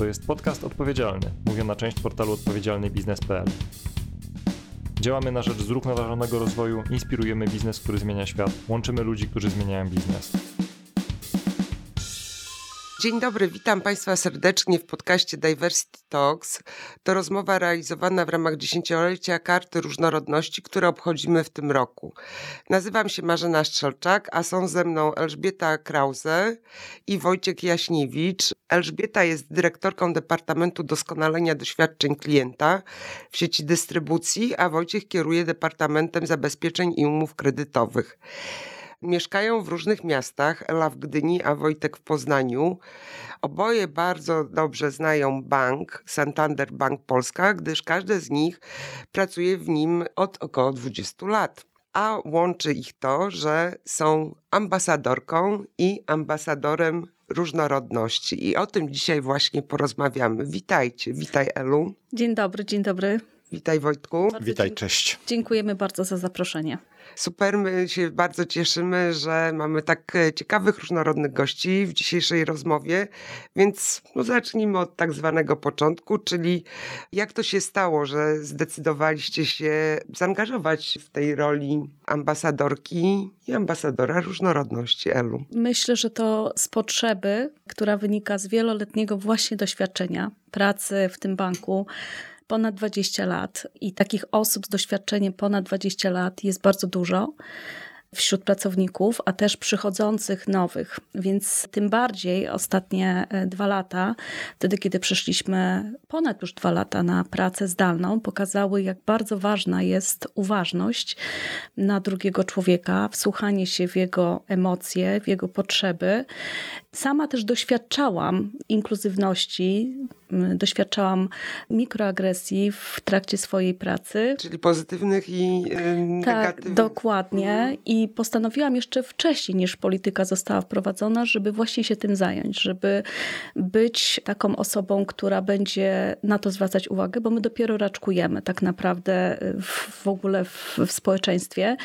To jest podcast odpowiedzialny, mówiona część portalu odpowiedzialnybiznes.pl. Działamy na rzecz zrównoważonego rozwoju, inspirujemy biznes, który zmienia świat, łączymy ludzi, którzy zmieniają biznes. Dzień dobry, witam Państwa serdecznie w podcaście Diversity Talks. To rozmowa realizowana w ramach dziesięciolecia Karty Różnorodności, które obchodzimy w tym roku. Nazywam się Marzena Strzelczak, a są ze mną Elżbieta Krause i Wojciech Jaśniewicz. Elżbieta jest dyrektorką Departamentu Doskonalenia Doświadczeń Klienta w sieci dystrybucji, a Wojciech kieruje Departamentem Zabezpieczeń i Umów Kredytowych. Mieszkają w różnych miastach, Ela w Gdyni, a Wojtek w Poznaniu. Oboje bardzo dobrze znają bank, Santander Bank Polska, gdyż każdy z nich pracuje w nim od około 20 lat. A łączy ich to, że są ambasadorką i ambasadorem różnorodności. I o tym dzisiaj właśnie porozmawiamy. Witajcie, witaj Elu. Dzień dobry, dzień dobry. Witaj Wojtku. Bardzo Witaj, cześć. Dziękujemy bardzo za zaproszenie. Super, my się bardzo cieszymy, że mamy tak e, ciekawych, różnorodnych gości w dzisiejszej rozmowie, więc no zacznijmy od tak zwanego początku, czyli jak to się stało, że zdecydowaliście się zaangażować w tej roli ambasadorki i ambasadora różnorodności Elu? Myślę, że to z potrzeby, która wynika z wieloletniego właśnie doświadczenia pracy w tym banku, ponad 20 lat i takich osób z doświadczeniem ponad 20 lat jest bardzo dużo wśród pracowników, a też przychodzących nowych. Więc tym bardziej ostatnie e, dwa lata, wtedy kiedy przeszliśmy ponad już dwa lata na pracę zdalną, pokazały, jak bardzo ważna jest uważność na drugiego człowieka, wsłuchanie się w jego emocje, w jego potrzeby. Sama też doświadczałam inkluzywności, doświadczałam mikroagresji w trakcie swojej pracy. Czyli pozytywnych i yy, negatywnych. Tak, dokładnie. I postanowiłam jeszcze wcześniej, niż polityka została wprowadzona, żeby właśnie się tym zająć, żeby być taką osobą, która będzie na to zwracać uwagę, bo my dopiero raczkujemy tak naprawdę w, w ogóle w, w społeczeństwie.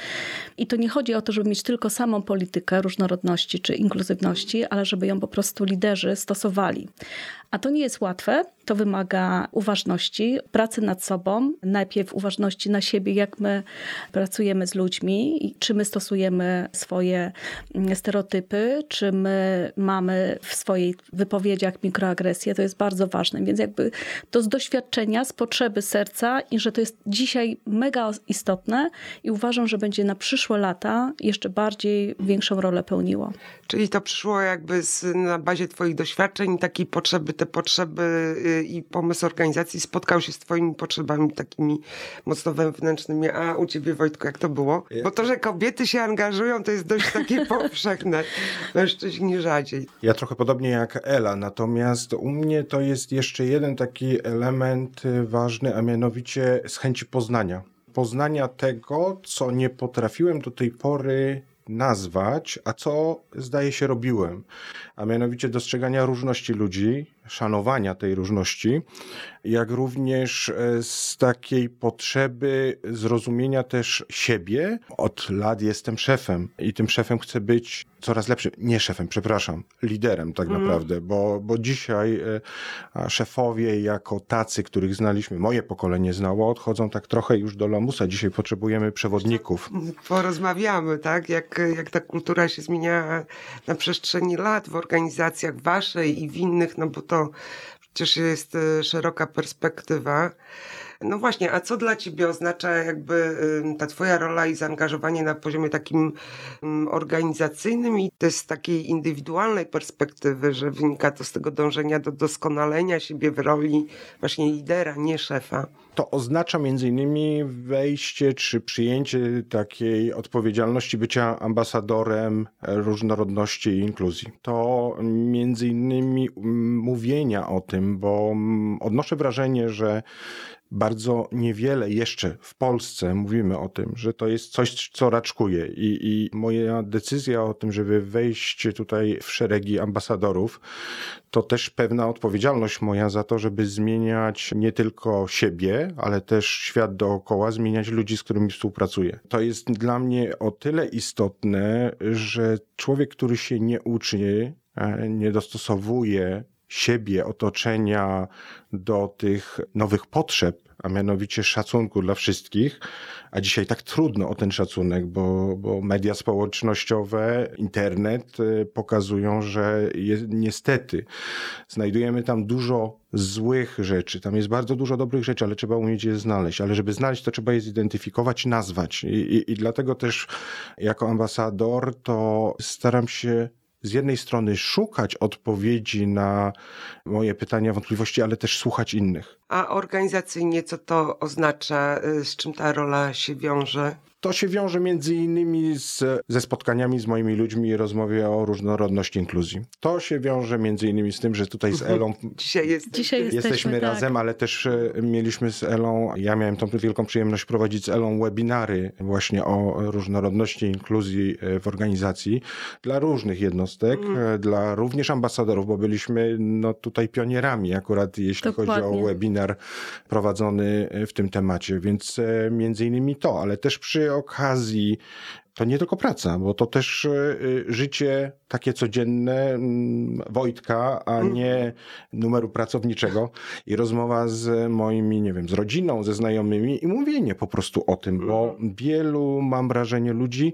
I to nie chodzi o to, żeby mieć tylko samą politykę różnorodności czy inkluzywności, ale żeby ją po prostu liderzy stosowali. A to nie jest łatwe, to wymaga uważności, pracy nad sobą, najpierw uważności na siebie, jak my pracujemy z ludźmi, czy my stosujemy swoje mm, stereotypy, czy my mamy w swoich wypowiedziach mikroagresję, to jest bardzo ważne. Więc jakby to z doświadczenia, z potrzeby serca i że to jest dzisiaj mega istotne i uważam, że będzie na przyszłe lata jeszcze bardziej większą rolę pełniło. Czyli to przyszło jakby z, na bazie twoich doświadczeń, takiej potrzeby, te potrzeby y, i pomysł organizacji spotkał się z twoimi potrzebami takimi mocno wewnętrznymi. A u ciebie Wojtku, jak to było? Bo to, że kobiety się angażują, to jest dość takie powszechne. Mężczyźni rzadziej. Ja trochę podobnie jak Ela, natomiast u mnie to jest jeszcze jeden taki element y, ważny, a mianowicie z chęci poznania. Poznania tego, co nie potrafiłem do tej pory nazwać, a co zdaje się robiłem, a mianowicie dostrzegania różności ludzi, szanowania tej różności, jak również e, z takiej potrzeby zrozumienia też siebie. Od lat jestem szefem i tym szefem chcę być coraz lepszym. Nie szefem, przepraszam, liderem tak mm. naprawdę, bo, bo dzisiaj e, szefowie jako tacy, których znaliśmy, moje pokolenie znało, odchodzą tak trochę już do lamusa. Dzisiaj potrzebujemy przewodników. Porozmawiamy, tak? Jak, jak ta kultura się zmienia na przestrzeni lat w organizacjach waszej i w innych, no bo to to przecież jest y, szeroka perspektywa. No właśnie, a co dla ciebie oznacza jakby ta twoja rola i zaangażowanie na poziomie takim organizacyjnym i to z takiej indywidualnej perspektywy, że wynika to z tego dążenia do doskonalenia siebie w roli właśnie lidera, nie szefa? To oznacza między innymi wejście czy przyjęcie takiej odpowiedzialności bycia ambasadorem różnorodności i inkluzji. To między innymi mówienia o tym, bo odnoszę wrażenie, że bardzo niewiele jeszcze w Polsce mówimy o tym, że to jest coś, co raczkuje. I, I moja decyzja o tym, żeby wejść tutaj w szeregi ambasadorów, to też pewna odpowiedzialność moja za to, żeby zmieniać nie tylko siebie, ale też świat dookoła, zmieniać ludzi, z którymi współpracuję. To jest dla mnie o tyle istotne, że człowiek, który się nie uczy, e, nie dostosowuje siebie, otoczenia, do tych nowych potrzeb, a mianowicie szacunku dla wszystkich, a dzisiaj tak trudno o ten szacunek, bo, bo media społecznościowe, internet y, pokazują, że niestety znajdujemy tam dużo złych rzeczy. Tam jest bardzo dużo dobrych rzeczy, ale trzeba umieć je znaleźć. Ale żeby znaleźć, to trzeba je zidentyfikować, nazwać. I, i, i dlatego też jako ambasador to staram się z jednej strony szukać odpowiedzi na moje pytania, wątpliwości, ale też słuchać innych. A organizacyjnie co to oznacza, y, z czym ta rola się wiąże? To się wiąże między innymi z, ze spotkaniami z moimi ludźmi i rozmowie o różnorodności inkluzji. To się wiąże między innymi z tym, że tutaj z Elą Dzisiaj, jest, Dzisiaj jesteśmy, jesteśmy, razem, tak. ale też e, mieliśmy z Elą, ja miałem tą wielką przyjemność prowadzić z Elą webinary właśnie o różnorodności inkluzji e, w organizacji dla różnych jednostek, e, dla również ambasadorów, bo byliśmy no, tutaj pionierami akurat jeśli chodzi Dokładnie. o webinar prowadzony w tym temacie, więc między innymi to, ale też przy okazji to nie tylko praca, bo to też e, życie takie codzienne mm, Wojtka, a nie numeru pracowniczego i rozmowa z moimi, nie wiem, z rodziną, ze znajomymi i mówienie po prostu o tym, bo wielu, mam wrażenie, ludzi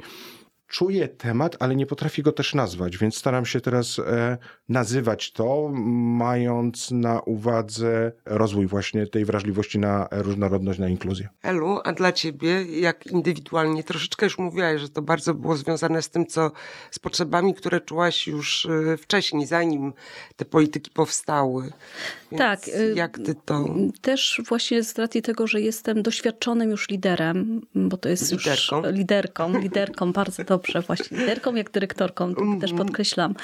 czuje temat, ale nie potrafi go też nazwać, więc staram się teraz e, nazywać to, mając na uwadze rozwój właśnie tej wrażliwości na różnorodność, na inkluzję. Elu, a dla ciebie, jak indywidualnie, troszeczkę już mówiłaś, że to bardzo było związane z tym, co z potrzebami, które czułaś już y, wcześniej, zanim te polityki powstały. Więc Tak, y, Jak ty to. Też właśnie z racji tego, że jestem doświadczonym już liderem, bo to jest Liderką. już liderką, liderką, bardzo dobrze właśnie, liderką jak dyrektorką, to też podkreślam.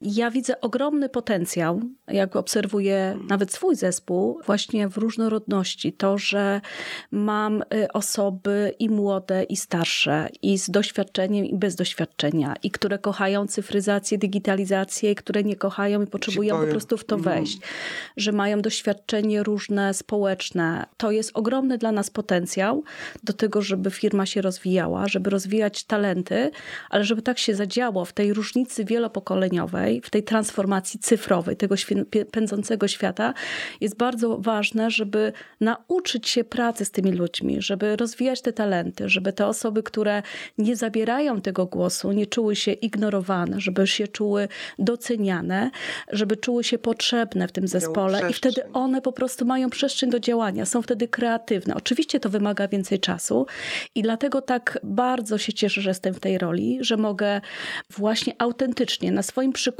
Ja widzę ogromny potencjał, jak obserwuję nawet swój zespół, właśnie w różnorodności. To, że mam y, osoby i młode, i starsze, i z doświadczeniem, i bez doświadczenia, i które kochają cyfryzację, digitalizację, i które nie kochają i potrzebują po prostu w to wejść że mają doświadczenie różne społeczne. To jest ogromny dla nas potencjał do tego, żeby firma się rozwijała, żeby rozwijać talenty, ale żeby tak się zadziało w tej różnicy wielopokoleniowej, w tej transformacji cyfrowej, tego pędzącego świata, jest bardzo ważne, żeby nauczyć się pracy z tymi ludźmi, żeby rozwijać te talenty, żeby te osoby, które nie zabierają tego głosu, nie czuły się ignorowane, żeby się czuły doceniane, żeby czuły się potrzebne w tym zespole i wtedy one po prostu mają przestrzeń do działania, są wtedy kreatywne. Oczywiście to wymaga więcej czasu i dlatego tak bardzo się cieszę, że jestem w tej roli, że mogę właśnie autentycznie na swoim przykładzie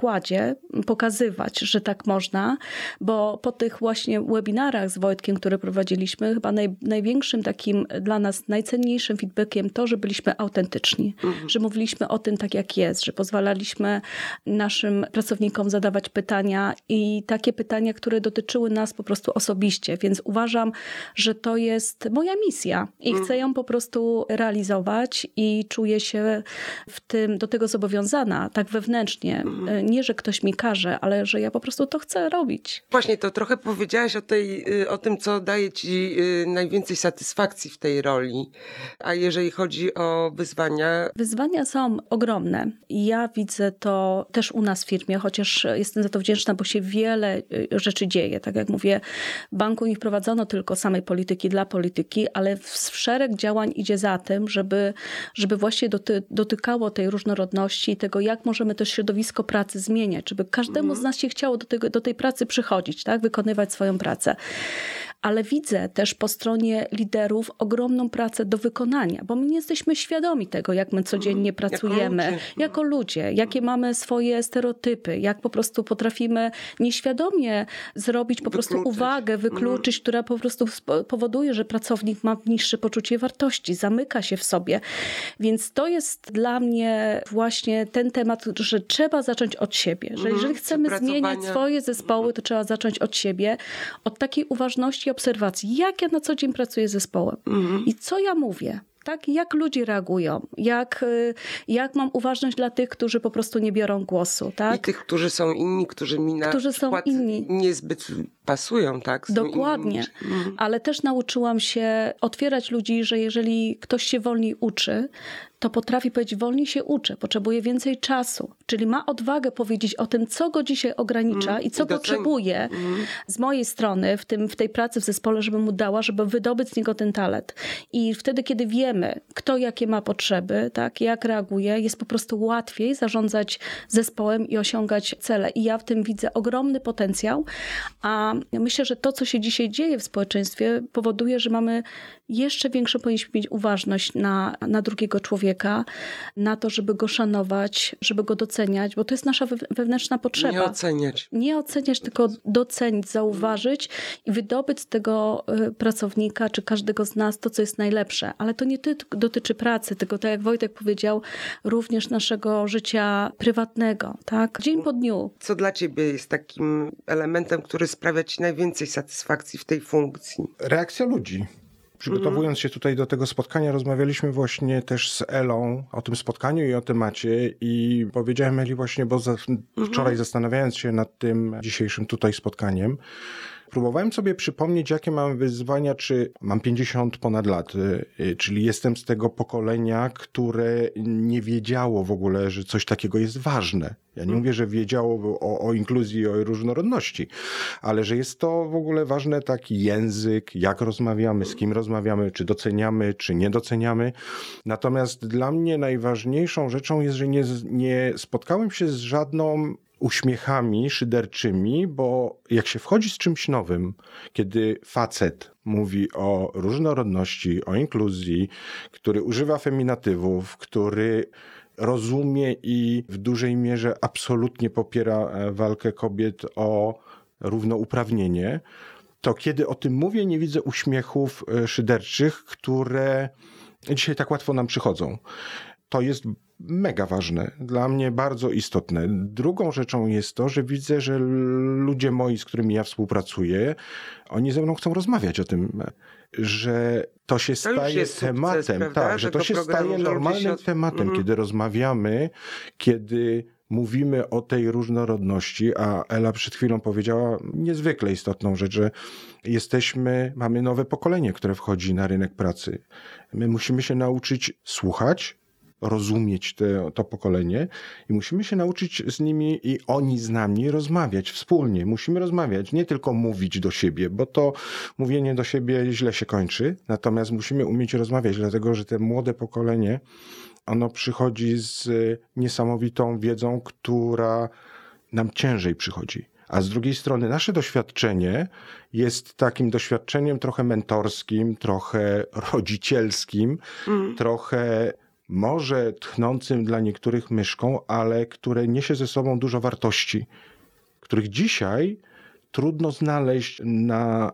pokazywać, że tak można, bo po tych właśnie webinarach z Wojtkiem, które prowadziliśmy, chyba naj, największym takim dla nas najcenniejszym feedbackiem to, że byliśmy autentyczni, że mówiliśmy o tym tak jak jest, że pozwalaliśmy naszym pracownikom zadawać pytania i takie pytania, które dotyczyły nas po prostu osobiście, więc uważam, że to jest moja misja i chcę ją po prostu realizować i czuję się w tym, do tego zobowiązana, tak wewnętrznie. Nie, że ktoś mi każe, ale że ja po prostu to chcę robić. Właśnie to trochę powiedziałaś o, tej, y, o tym, co daje ci y, najwięcej satysfakcji w tej roli. A jeżeli chodzi o wyzwania, Wyzwania są ogromne. Ja widzę to też u nas w firmie, chociaż jestem za to wdzięczna, bo się wiele y, rzeczy dzieje. Tak jak mówię, w banku nie wprowadzono tylko samej polityki dla polityki, ale w szereg działań idzie za tym, żeby, żeby właśnie doty, dotykało tej różnorodności i tego, jak możemy też środowisko pracy zmieniać, żeby każdemu z nas się chciało do, tego, do tej pracy przychodzić, tak? wykonywać swoją pracę. Ale widzę też po stronie liderów ogromną pracę do wykonania, bo my nie jesteśmy świadomi tego, jak my codziennie pracujemy, ludzie. jako ludzie, jakie mamy swoje stereotypy, jak po prostu potrafimy nieświadomie zrobić po prostu Wykluczyć. uwagę, wykluczyć, która po prostu powoduje, że pracownik ma niższe poczucie wartości, zamyka się w sobie. Więc to jest dla mnie właśnie ten temat, że trzeba zacząć od siebie, że jeżeli chcemy zmieniać Przepracowania. swoje zespoły, to trzeba zacząć od siebie, od takiej uważności i obserwacji. Jak ja na co dzień pracuję z zespołem i co ja mówię. Tak, jak ludzie reagują, jak, y, jak mam uważność dla tych, którzy po prostu nie biorą głosu, i tak? tych, którzy są inni, którzy mi na Którzy są inni. niezbyt pasują, tak? Dokładnie. Mhm. ale też nauczyłam się otwierać ludzi, że jeżeli ktoś się wolniej uczy, to potrafi powiedzieć, wolniej się uczę, potrzebuję więcej czasu. Czyli ma odwagę powiedzieć o tym, co go dzisiaj ogranicza mm, i co i potrzebuje mm. z mojej strony w, tym, w tej pracy w zespole, żeby mu dała, żeby wydobyć z niego ten talent. I wtedy, kiedy wiemy, kto jakie ma potrzeby, tak, jak reaguje, jest po prostu łatwiej zarządzać zespołem i osiągać cele. I ja w tym widzę ogromny potencjał, a myślę, że to, co się dzisiaj dzieje w społeczeństwie, powoduje, że mamy jeszcze większą powinniśmy mieć uważność na, na drugiego człowieka, na to, żeby go szanować, żeby go doceniać, bo to jest nasza wewnętrzna potrzeba. Nie oceniać. Nie oceniać, tylko docenić, zauważyć i wydobyć z tego y, pracownika, czy każdego z nas to, co jest najlepsze. Ale to nie dotyczy pracy, tylko tak jak Wojtek powiedział, również naszego życia prywatnego, tak? Dzień po dniu. Co dla ciebie jest takim elementem, który sprawia ci najwięcej satysfakcji w tej funkcji? Reakcja ludzi. Przygotowując się tutaj do tego spotkania, rozmawialiśmy właśnie też z Elą o tym spotkaniu i o temacie i powiedziałem Eli właśnie, bo za, wczoraj zastanawiając się nad tym dzisiejszym tutaj spotkaniem, Próbowałem sobie przypomnieć, jakie mam wyzwania, czy mam 50 ponad lat, y, y, czyli jestem z tego pokolenia, które nie wiedziało w ogóle, że coś takiego jest ważne. Ja nie mówię, że wiedziało o, o inkluzji, o różnorodności, ale że jest to w ogóle ważne taki język, jak rozmawiamy, z kim rozmawiamy, czy doceniamy, czy nie doceniamy. Natomiast dla mnie najważniejszą rzeczą jest, że nie, nie spotkałem się z żadną uśmiechami szyderczymi, bo jak się wchodzi z czymś nowym, kiedy facet mówi o różnorodności, o inkluzji, który używa feminatywów, który rozumie i w dużej mierze absolutnie popiera e, walkę kobiet o równouprawnienie, to kiedy o tym mówię, nie widzę uśmiechów e, szyderczych, które dzisiaj tak łatwo nam przychodzą. To jest mega ważne, dla mnie bardzo istotne. Drugą rzeczą jest to, że widzę, że ludzie moi, z którymi ja współpracuję, oni ze mną chcą rozmawiać o tym, że to się to staje tematem, sukces, tak, że to się staje normalnym tematem, mm. kiedy rozmawiamy, kiedy mówimy o tej różnorodności, a Ela przed chwilą powiedziała niezwykle istotną rzecz, że jesteśmy, mamy nowe pokolenie, które wchodzi na rynek pracy. My musimy się nauczyć słuchać, rozumieć te, to pokolenie i musimy się nauczyć z nimi i oni z nami rozmawiać wspólnie. Musimy rozmawiać, nie tylko mówić do siebie, bo to mówienie do siebie źle się kończy, natomiast musimy umieć rozmawiać, dlatego że te młode pokolenie, ono przychodzi z niesamowitą wiedzą, która nam ciężej przychodzi. A z drugiej strony nasze doświadczenie jest takim doświadczeniem trochę mentorskim, trochę rodzicielskim, mm. trochę może tchnącym dla niektórych myszką, ale które niesie ze sobą dużo wartości, których dzisiaj trudno znaleźć na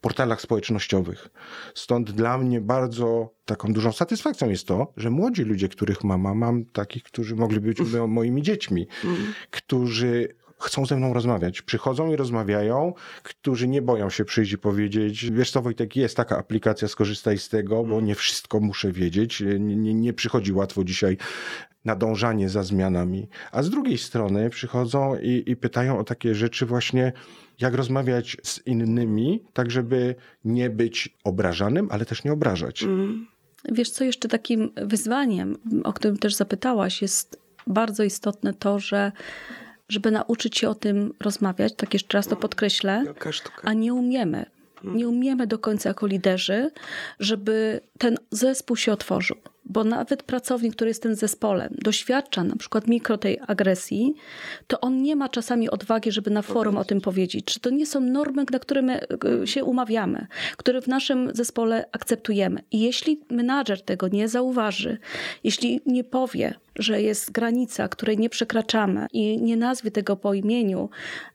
portalach społecznościowych. Stąd dla mnie bardzo taką dużą satysfakcją jest to, że młodzi ludzie, których mam, mam takich, którzy mogli być moimi dziećmi, mm. którzy chcą ze mną rozmawiać. Przychodzą i rozmawiają, którzy nie boją się przyjść i powiedzieć, wiesz co Wojtek, jest taka aplikacja, skorzystaj z tego, bo nie wszystko muszę wiedzieć. Nie, nie, nie przychodzi łatwo dzisiaj nadążanie za zmianami. A z drugiej strony przychodzą i, i pytają o takie rzeczy właśnie, jak rozmawiać z innymi, tak żeby nie być obrażanym, ale też nie obrażać. Mm. Wiesz co, jeszcze takim wyzwaniem, o którym też zapytałaś, jest bardzo istotne to, że żeby nauczyć się o tym rozmawiać, tak jeszcze raz to podkreślę, a nie umiemy. Nie umiemy do końca jako liderzy, żeby ten zespół się otworzył bo nawet pracownik, który jest tym zespołem, doświadcza na przykład mikro tej agresji, to on nie ma czasami odwagi, żeby na forum o tym powiedzieć. Czy to nie są normy, na które my się umawiamy, które w naszym zespole akceptujemy. I jeśli menadżer tego nie zauważy, jeśli nie powie, że jest granica, której nie przekraczamy i nie nazwie tego po imieniu,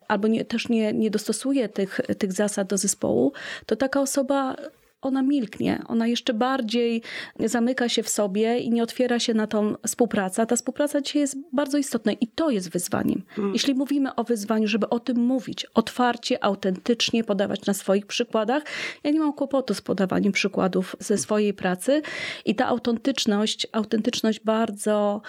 albo nie, też nie, nie dostosuje tych, tych zasad do zespołu, to taka osoba ona milknie, ona jeszcze bardziej zamyka się w sobie i nie otwiera się na tą współpracę. Ta współpraca dzisiaj jest bardzo istotna i to jest wyzwaniem. Mm. Jeśli mówimy o wyzwaniu, żeby o tym mówić otwarcie, autentycznie, podawać na swoich przykładach, ja nie mam kłopotu z podawaniem przykładów ze swojej pracy i ta autentyczność, autentyczność bardzo,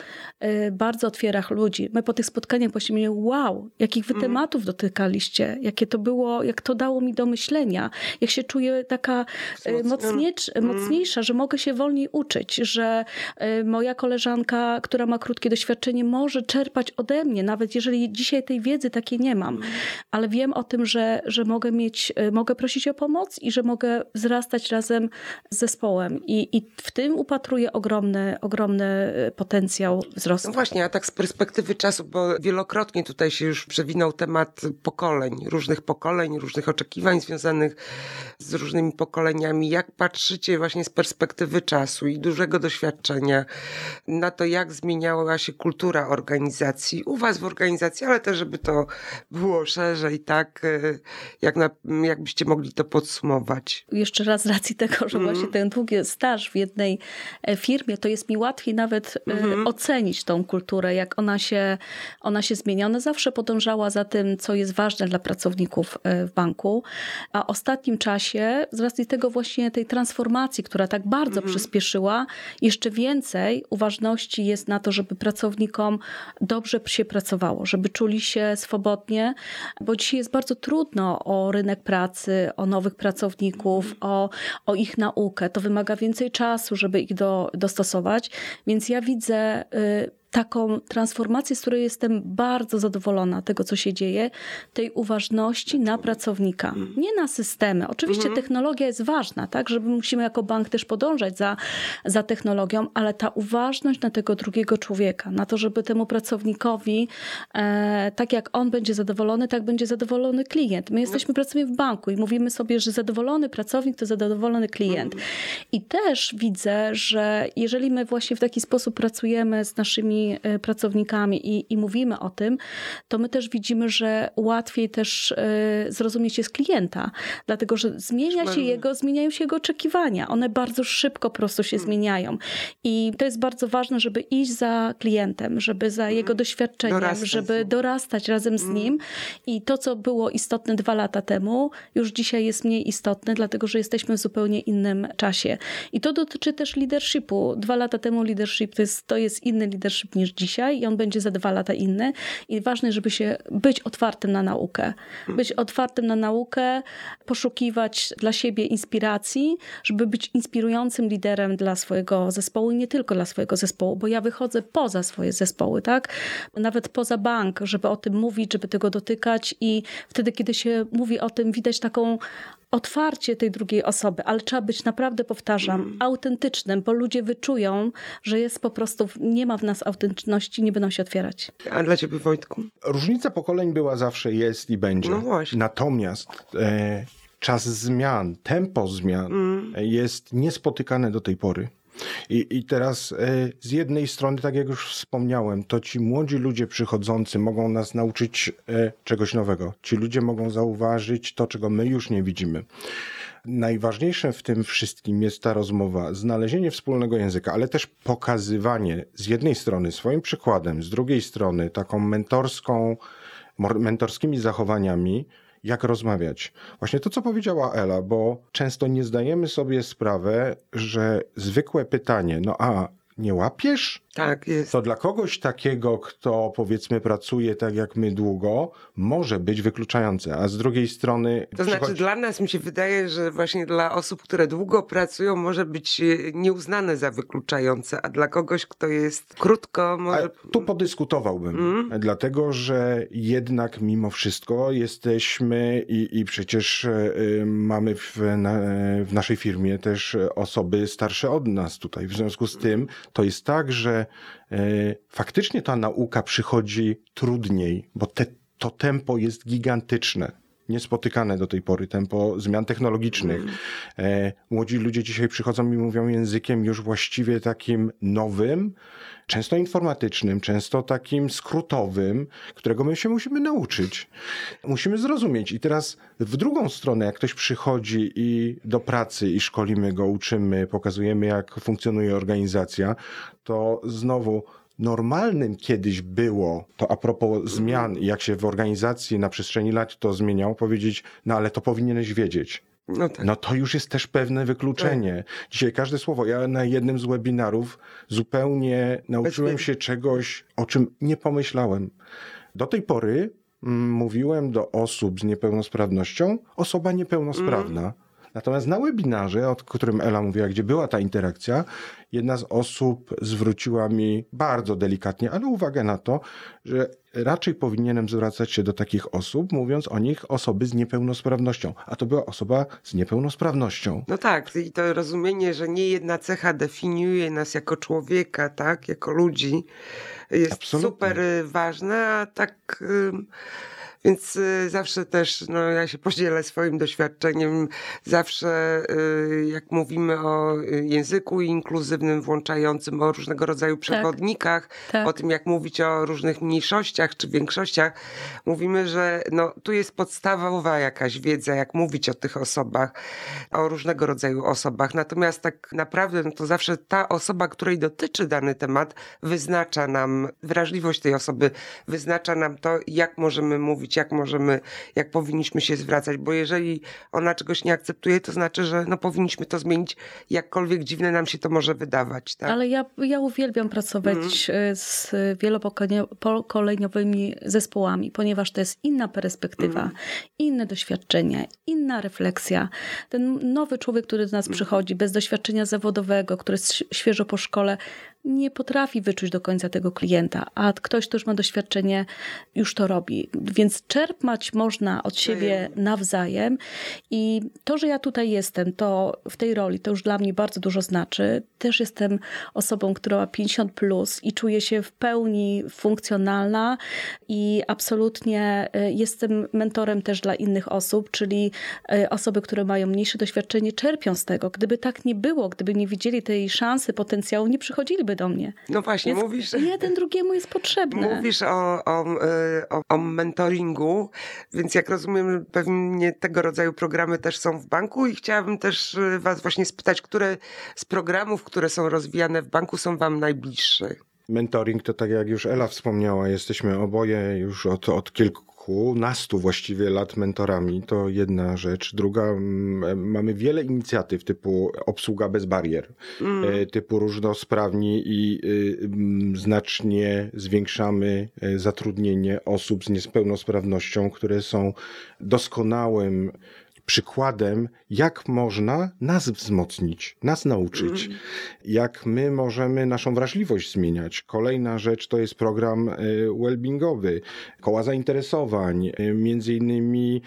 y, bardzo otwiera ludzi. My po tych spotkaniach właśnie wow, jakich wy mm. tematów dotykaliście, jakie to było, jak to dało mi do myślenia, jak się czuję taka mocniejsza, mm. mocniejsza, że mogę się wolniej uczyć, że moja koleżanka, która ma krótkie doświadczenie, może czerpać ode mnie, nawet jeżeli dzisiaj tej wiedzy takiej nie mam, mm. ale wiem o tym, że, że mogę mieć, mogę prosić o pomoc i że mogę wzrastać razem z zespołem. I, i w tym upatruję ogromny, ogromny potencjał wzrostu. No właśnie, a tak z perspektywy czasu, bo wielokrotnie tutaj się już przewinął temat pokoleń, różnych pokoleń, różnych oczekiwań związanych z różnymi pokoleniami. Jak patrzycie właśnie z perspektywy czasu i dużego doświadczenia na to, jak zmieniała się kultura organizacji, u was w organizacji, ale też, żeby to było szerzej, tak, e, jak na, jakbyście mogli to podsumować? Jeszcze raz z racji tego, że mm. właśnie ten długi staż w jednej e, firmie, to jest mi łatwiej nawet mm -hmm. ocenić tą kulturę, jak ona się, ona się zmienia. Ona zawsze podążała za tym, co jest ważne dla pracowników w banku, a ostatnim czasie, z racji tego właśnie tej transformacji, która tak bardzo -hmm. przyspieszyła, jeszcze więcej uważności jest na to, żeby pracownikom dobrze się pracowało, żeby czuli się swobodnie, bo dzisiaj jest bardzo trudno o rynek pracy, o nowych pracowników, -hmm. o, o ich naukę. To wymaga więcej czasu, żeby ich do, dostosować, więc ja widzę y, taką transformację, z której jestem bardzo zadowolona tego, co się dzieje, tej uważności na pracownika, mm. nie na systemy. Oczywiście mhm. technologia jest ważna, tak, żeby musimy jako bank też podążać za, za technologią, ale ta uważność na tego drugiego człowieka, na to, żeby temu pracownikowi, e, tak jak on będzie zadowolony, tak będzie zadowolony klient. My jesteśmy, no. pracujemy w banku i mówimy sobie, że zadowolony pracownik to zadowolony klient. Mhm. I też widzę, że jeżeli my właśnie w taki sposób pracujemy z naszymi E, pracownikami i, i mówimy o tym, to my też widzimy, że łatwiej też e, zrozumieć jest klienta, dlatego że zmienia się jego, zmieniają się jego oczekiwania. One bardzo szybko po prostu się hmm. zmieniają. I to jest bardzo ważne, żeby iść za klientem, żeby za jego hmm. doświadczeniem, dorastać żeby dorastać razem z hmm. nim. I to, co było istotne dwa lata temu, już dzisiaj jest mniej istotne, dlatego że jesteśmy w zupełnie innym czasie. I to dotyczy też leadershipu. Dwa lata temu leadership to jest, to jest inny leadership niż dzisiaj i on będzie za dwa lata inny. I ważne, żeby się być otwartym na naukę. Być otwartym na naukę, poszukiwać dla siebie inspiracji, żeby być inspirującym liderem dla swojego zespołu i nie tylko dla swojego zespołu, bo ja wychodzę poza swoje zespoły, tak? Nawet poza bank, żeby o tym mówić, żeby tego dotykać i wtedy, kiedy się mówi o tym, widać taką otwarcie tej drugiej osoby, ale trzeba być naprawdę, powtarzam, mm. autentycznym, bo ludzie wyczują, że jest po prostu, nie ma w nas autentyczności, nie będą się otwierać. A dla ciebie, Wojtku? Różnica pokoleń była zawsze, jest i będzie. No właśnie. Natomiast e, czas zmian, tempo zmian mm. jest niespotykane do tej pory. I, I teraz e, z jednej strony, tak jak już wspomniałem, to ci młodzi ludzie przychodzący mogą nas nauczyć e, czegoś nowego. Ci ludzie mogą zauważyć to, czego my już nie widzimy. Najważniejsze w tym wszystkim jest ta rozmowa, znalezienie wspólnego języka, ale też pokazywanie z jednej strony swoim przykładem, z drugiej strony taką mentorską, mentorskimi zachowaniami, jak rozmawiać. Właśnie to, co powiedziała Ela, bo często nie zdajemy sobie sprawy, że zwykłe pytanie, no a nie łapiesz? Tak, jest. To dla kogoś takiego, kto powiedzmy pracuje tak jak my długo, może być wykluczające, a z drugiej strony... To znaczy przychodzi... dla nas mi się wydaje, że właśnie dla osób, które długo pracują może być e, nieuznane za wykluczające, a dla kogoś, kto jest krótko może... A tu podyskutowałbym, mm? dlatego, że jednak mimo wszystko jesteśmy i, i przecież y, mamy w, na, w naszej firmie też osoby starsze od nas tutaj. W związku z tym to jest tak, że E, faktycznie ta nauka przychodzi trudniej, bo te, to tempo jest gigantyczne niespotykane do tej pory tempo zmian technologicznych. E, młodzi ludzie dzisiaj przychodzą i mówią językiem już właściwie takim nowym, często informatycznym, często takim skrótowym, którego my się musimy nauczyć. Musimy zrozumieć. I teraz w drugą stronę, jak ktoś przychodzi i do pracy i szkolimy go, uczymy, pokazujemy jak funkcjonuje organizacja, to znowu normalnym kiedyś było, to a propos zmian, jak się w organizacji na przestrzeni lat to zmieniało, powiedzieć, no ale to powinieneś wiedzieć. No, tak. no to już jest też pewne wykluczenie. Tak. Dzisiaj każde słowo. Ja na jednym z webinarów zupełnie nauczyłem się czegoś, o czym nie pomyślałem. Do tej pory mm, mówiłem do osób z niepełnosprawnością osoba niepełnosprawna. Mm Natomiast na webinarze, o którym Ela mówiła, gdzie była ta interakcja, jedna z osób zwróciła mi bardzo delikatnie, ale uwagę na to, że raczej powinienem zwracać się do takich osób, mówiąc o nich osoby z niepełnosprawnością. A to była osoba z niepełnosprawnością. No tak, i to rozumienie, że nie jedna cecha definiuje nas jako człowieka, tak, jako ludzi, jest Absolutnie. super y, ważne, a tak. ym, Więc y, zawsze też, no ja się podzielę swoim doświadczeniem. Zawsze y, jak mówimy o y, języku inkluzywnym, włączającym, o różnego rodzaju przewodnikach, tak. o tym jak mówić o różnych mniejszościach czy większościach, mówimy, że no, tu jest podstawowa jakaś wiedza, jak mówić o tych osobach, o różnego rodzaju osobach. Natomiast tak naprawdę no to zawsze ta osoba, której dotyczy dany temat, wyznacza nam wrażliwość tej osoby, wyznacza nam to, jak możemy mówić, jak możemy, jak powinniśmy się zwracać, bo jeżeli ona czegoś nie akceptuje, to znaczy, że no powinniśmy to zmienić, jakkolwiek dziwne nam się to może wydawać. Tak? Ale ja, ja uwielbiam pracować e, z wielopokoleniowymi zespołami, ponieważ to jest inna perspektywa, inne doświadczenie, inna refleksja. Ten nowy człowiek, który do nas przychodzi, bez doświadczenia zawodowego, który jest świeżo po szkole, nie potrafi wyczuć do końca tego klienta, a ktoś, kto już ma doświadczenie, już to robi. Więc czerpać można od siebie nawzajem i to, że ja tutaj jestem, to w tej roli, to już dla mnie bardzo dużo znaczy. Też jestem osobą, która ma 50 plus i czuję się w pełni funkcjonalna i absolutnie y, jestem mentorem też dla innych osób, czyli y, osoby, które mają mniejsze doświadczenie, czerpią z tego. Gdyby tak nie było, gdyby nie widzieli tej szansy, potencjału, nie przychodziliby do mnie. No właśnie, Więc mówisz... jeden drugiemu jest potrzebny. Mówisz o, o, y, o, o mentoringu, więc jak rozumiem, pewnie tego rodzaju programy też są w banku i chciałabym też y, Was właśnie spytać, które z programów, które są rozwijane w banku są Wam najbliższe? Mentoring to tak jak już Ela wspomniała, jesteśmy oboje już od, od kilkunastu właściwie lat mentorami. To jedna rzecz. Druga, mm, mamy wiele inicjatyw typu obsługa bez barier, e, typu różnosprawni i y, mm, znacznie zwiększamy e, zatrudnienie osób z niepełnosprawnością, które są doskonałym przykładem, jak można nas wzmocnić, nas nauczyć, jak my możemy naszą wrażliwość zmieniać. Kolejna rzecz to jest program y, wellbeingowy, koła zainteresowań, y, między innymi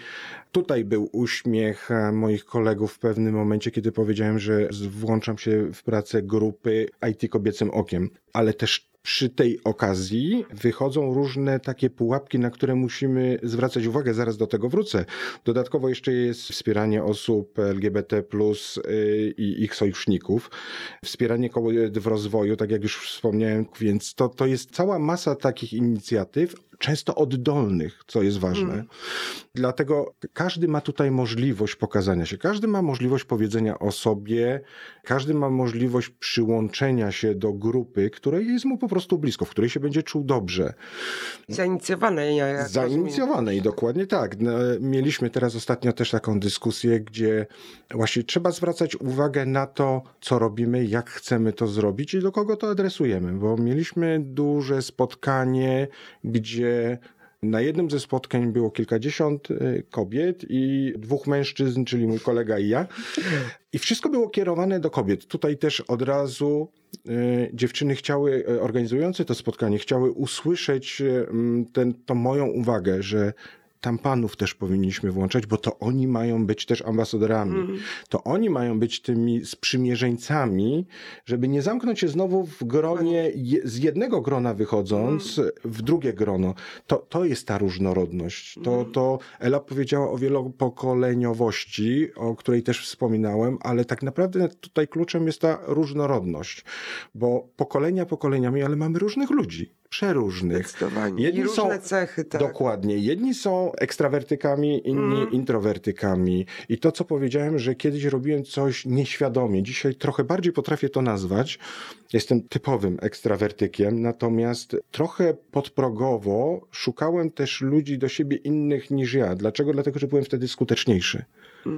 Tutaj był uśmiech e, moich kolegów w pewnym momencie, kiedy powiedziałem, że włączam się w pracę grupy IT kobiecym okiem, ale też przy tej okazji wychodzą różne takie pułapki, na które musimy zwracać uwagę. Zaraz do tego wrócę. Dodatkowo jeszcze jest wspieranie osób LGBT y, i ich sojuszników, wspieranie kobiet w rozwoju, tak jak już wspomniałem, więc to, to jest cała masa takich inicjatyw, często oddolnych, co jest ważne. Dlatego każdy ma tutaj możliwość pokazania się, każdy ma możliwość powiedzenia o sobie, każdy ma możliwość przyłączenia się do grupy, której jest mu po prostu blisko, w której się będzie czuł dobrze. Zainicjowane. Ja, jak Zainicjowane i dokładnie tak. No, Mieliśmy teraz ostatnio też taką dyskusję, gdzie właśnie trzeba zwracać uwagę na to, co robimy, jak chcemy to zrobić i do kogo to adresujemy, bo mieliśmy duże spotkanie, gdzie na jednym ze spotkań było kilkadziesiąt y, kobiet i dwóch mężczyzn, czyli mój kolega i ja. I wszystko było kierowane do kobiet. Tutaj też od razu y, dziewczyny chciały, y, organizujące to spotkanie, chciały usłyszeć ten, tą moją uwagę, że tam panów też powinniśmy włączać, bo to oni mają być też ambasadorami. To oni mają być tymi sprzymierzeńcami, żeby nie zamknąć się znowu w gronie, je, z jednego grona wychodząc w drugie grono. To, to jest ta różnorodność. To, to Ela powiedziała o wielopokoleniowości, o której też wspominałem, ale tak naprawdę tutaj kluczem jest ta różnorodność, bo pokolenia pokoleniami, ale mamy różnych ludzi, przeróżnych. Jedni I różne są- cechy, tak. Dokładnie. Jedni są ekstrawertykami, inni Mm. introwertykami. I to, co powiedziałem, że kiedyś robiłem coś nieświadomie, dzisiaj trochę bardziej potrafię to nazwać. Jestem typowym ekstrawertykiem, natomiast trochę podprogowo szukałem też ludzi do siebie innych niż ja. Dlaczego? Dlatego, że byłem wtedy skuteczniejszy.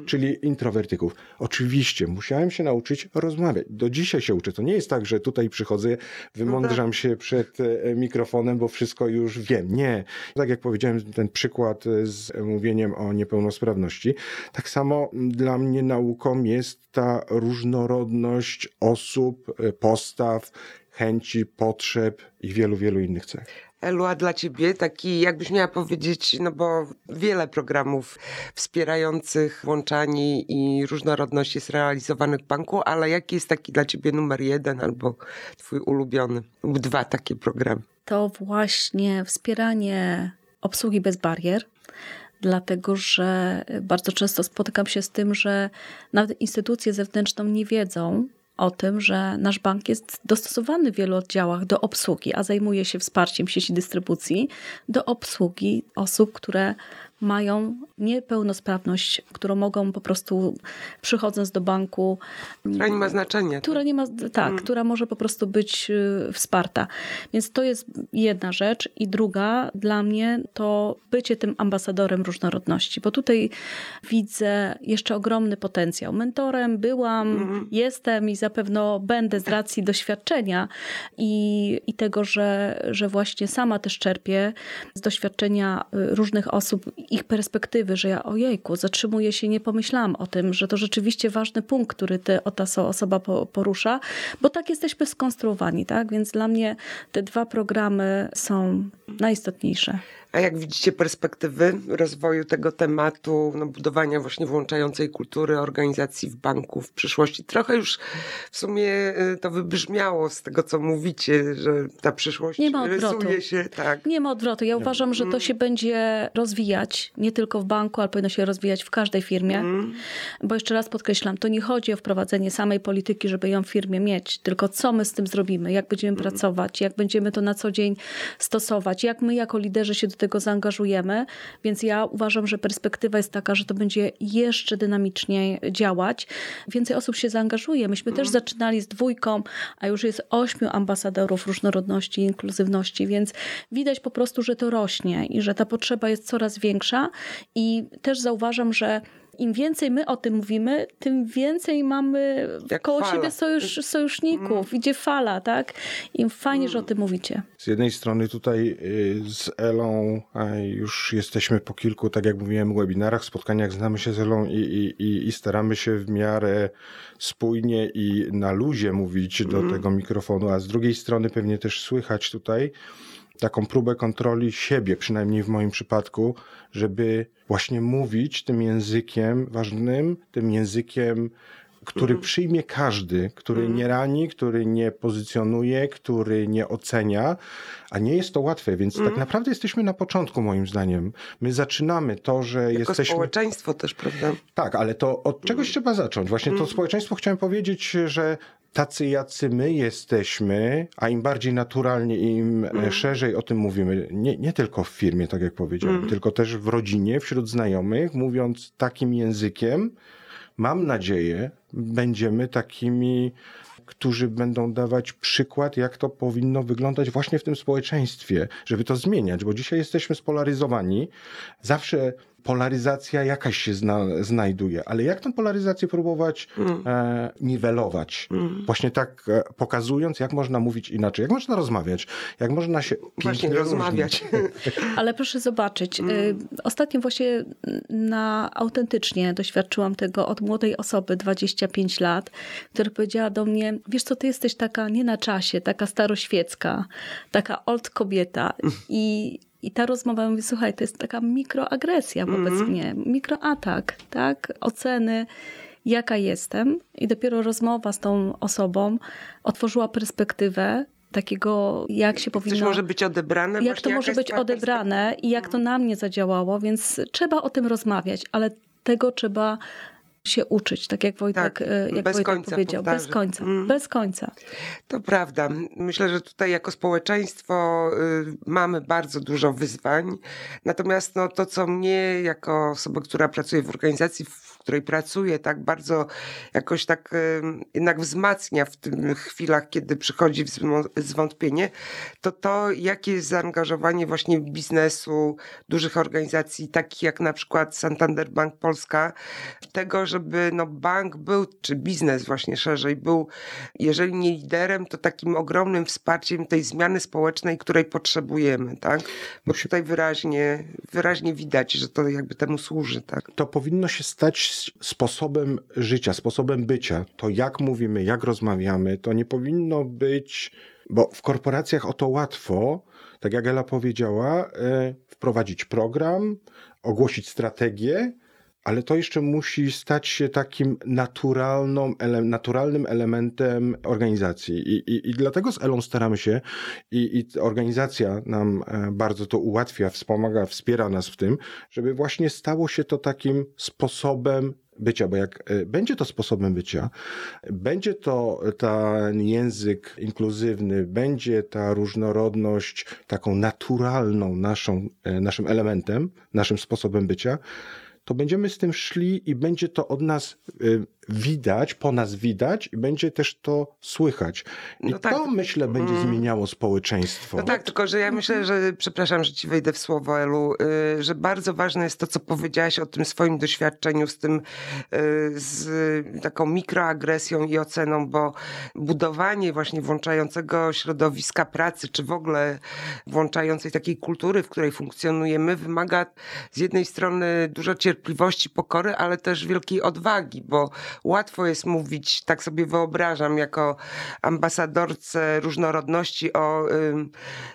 Czyli introwertyków. Oczywiście musiałem się nauczyć rozmawiać. Do dzisiaj się uczę. To nie jest tak, że tutaj przychodzę, wymądrzam się przed e, mikrofonem, bo wszystko już wiem. Nie. Tak jak powiedziałem, ten przykład z mówieniem o niepełnosprawności. Tak samo dla mnie nauką jest ta różnorodność osób, postaw, chęci, potrzeb i wielu, wielu innych cech. Elu, a dla ciebie taki, jakbyś miała powiedzieć, no bo wiele programów wspierających włączanie i różnorodność jest realizowanych w banku, ale jaki jest taki dla ciebie numer jeden albo twój ulubiony lub dwa takie programy? To właśnie wspieranie obsługi bez barier, dlatego że bardzo często spotykam się z tym, że nawet instytucje zewnętrzne nie wiedzą, o tym, że nasz bank jest dostosowany w wielu oddziałach do obsługi, a zajmuje się wsparciem sieci dystrybucji do obsługi osób, które mają niepełnosprawność, którą mogą po prostu przychodząc do banku. Która nie ma znaczenia. Która nie ma, tak, hmm. która może po prostu być y, wsparta. Więc to jest jedna rzecz. I druga dla mnie to bycie tym ambasadorem różnorodności, bo tutaj widzę jeszcze ogromny potencjał. Mentorem byłam, hmm. jestem i zapewne będę z racji doświadczenia i, i tego, że, że właśnie sama też czerpię z doświadczenia y, różnych osób ich perspektywy, że ja ojejku, zatrzymuję się, nie pomyślałam o tym, że to rzeczywiście ważny punkt, który te, ta osoba porusza, bo tak jesteśmy skonstruowani, tak? Więc dla mnie te dwa programy są najistotniejsze. A jak widzicie perspektywy rozwoju tego tematu, no, budowania właśnie włączającej kultury organizacji w banku w przyszłości? Trochę już w sumie y, to wybrzmiało z tego, co mówicie, że ta przyszłość nie ma odwrotu. rysuje się. Tak. Nie ma odwrotu. Ja uważam, że to mm. się będzie rozwijać, nie tylko w banku, ale powinno się rozwijać w każdej firmie. Mm. Bo jeszcze raz podkreślam, to nie chodzi o wprowadzenie samej polityki, żeby ją w firmie mieć, tylko co my z tym zrobimy, jak będziemy mm. pracować, jak będziemy to na co dzień stosować, jak my jako liderzy się do tego zaangażujemy, więc ja uważam, że perspektywa jest taka, że to będzie jeszcze dynamiczniej działać. Więcej osób się zaangażuje. Myśmy też mhm. zaczynali z dwójką, a już jest ośmiu ambasadorów różnorodności i inkluzywności, więc widać po prostu, że to rośnie i że ta potrzeba jest coraz większa i też zauważam, że im więcej my o tym mówimy, tym więcej mamy Jak koło fala. siebie sojusz, sojuszników. Mm. Idzie fala, tak? I fajnie, mm. że o tym mówicie. Z jednej strony tutaj y, z Elą już jesteśmy po kilku, tak jak mówiłem, webinarach, spotkaniach, znamy się z Elą i, i, i staramy się w miarę spójnie i na luzie mówić mm. do tego mikrofonu, a z drugiej strony pewnie też słychać tutaj taką próbę kontroli siebie, przynajmniej w moim przypadku, żeby właśnie mówić tym językiem ważnym, tym językiem, który mm. przyjmie każdy, który mm. nie rani, który nie pozycjonuje, który nie ocenia, a nie jest to łatwe, więc tak mhm. naprawdę jesteśmy na początku, moim zdaniem. My zaczynamy to, że jako jesteśmy. społeczeństwo też, prawda? Tak, ale to od czegoś trzeba zacząć. Właśnie to mhm. społeczeństwo chciałem powiedzieć, że tacy jacy my jesteśmy, a im bardziej naturalnie, im mm. szerzej o tym mówimy, nie, nie tylko w firmie, tak jak powiedziałem, mm. tylko też w rodzinie, wśród znajomych, mówiąc takim językiem, mam nadzieję, będziemy takimi, którzy będą dawać przykład, jak to powinno wyglądać właśnie w tym społeczeństwie, żeby to zmieniać, bo dzisiaj jesteśmy spolaryzowani. Zawsze polaryzacja jakaś się zna, znajduje, ale jak tę polaryzację próbować mm. e, niwelować? Mm. Właśnie tak e, pokazując, jak można mówić inaczej, jak można rozmawiać, jak można się Właśnie rozmawiać. ale proszę zobaczyć, mm. ostatnio właśnie na autentycznie doświadczyłam tego od młodej osoby, 25 lat, która powiedziała do mnie, wiesz co, ty jesteś taka nie na czasie, taka staroświecka, taka old kobieta i i ta rozmowa mówi, słuchaj, to jest taka mikroagresja wobec mm -hmm. mnie, mikroatak, tak? Oceny, jaka jestem. I dopiero rozmowa z tą osobą otworzyła perspektywę takiego, jak się powinno... Coś może być odebrane? Jak to może być odebrane i jak to na mnie zadziałało, więc trzeba o tym rozmawiać, ale tego trzeba się uczyć, tak jak Wojtek, tak, e, jak bez Wojtek końca powiedział. Powtarzam. Bez końca. Mm. Bez końca. To prawda. Myślę, że tutaj jako społeczeństwo y, mamy bardzo dużo wyzwań. Natomiast no, to, co mnie jako osoba, która pracuje w organizacji, której pracuję, tak bardzo jakoś tak jednak wzmacnia w tych chwilach, kiedy przychodzi zwątpienie, to to, jakie jest zaangażowanie właśnie biznesu, dużych organizacji, takich jak na przykład Santander Bank Polska, tego, żeby no, bank był, czy biznes właśnie szerzej, był, jeżeli nie liderem, to takim ogromnym wsparciem tej zmiany społecznej, której potrzebujemy, tak? Bo tutaj wyraźnie, wyraźnie widać, że to jakby temu służy, tak? To powinno się stać sposobem życia, sposobem bycia. To jak mówimy, jak rozmawiamy, to nie powinno być, bo w korporacjach o to łatwo, tak jak Ela powiedziała, e, wprowadzić program, ogłosić strategię, ale to jeszcze musi stać się takim naturalną, ele, naturalnym elementem organizacji. I, i, I dlatego z Elą staramy się i, i organizacja nam e, bardzo to ułatwia, wspomaga, wspiera nas w tym, żeby właśnie stało się to takim sposobem bycia, bo jak e, będzie to sposobem bycia, będzie to ten język inkluzywny, będzie ta różnorodność taką naturalną naszą, e, naszym elementem, naszym sposobem bycia, to będziemy z tym szli i będzie to od nas y, widać, po nas widać i będzie też to słychać. I no tak. to myślę będzie mm. zmieniało społeczeństwo. No tak, tylko że ja myślę, że, przepraszam, że ci wejdę w słowo, Elu, y, że bardzo ważne jest to, co powiedziałaś o tym swoim doświadczeniu z tym, y, z taką mikroagresją i oceną, bo budowanie właśnie włączającego środowiska pracy, czy w ogóle włączającej takiej kultury, w której funkcjonujemy, wymaga z jednej strony dużo cierpliwości, pokory, ale też wielkiej odwagi, bo łatwo jest mówić, tak sobie wyobrażam, jako ambasadorce różnorodności o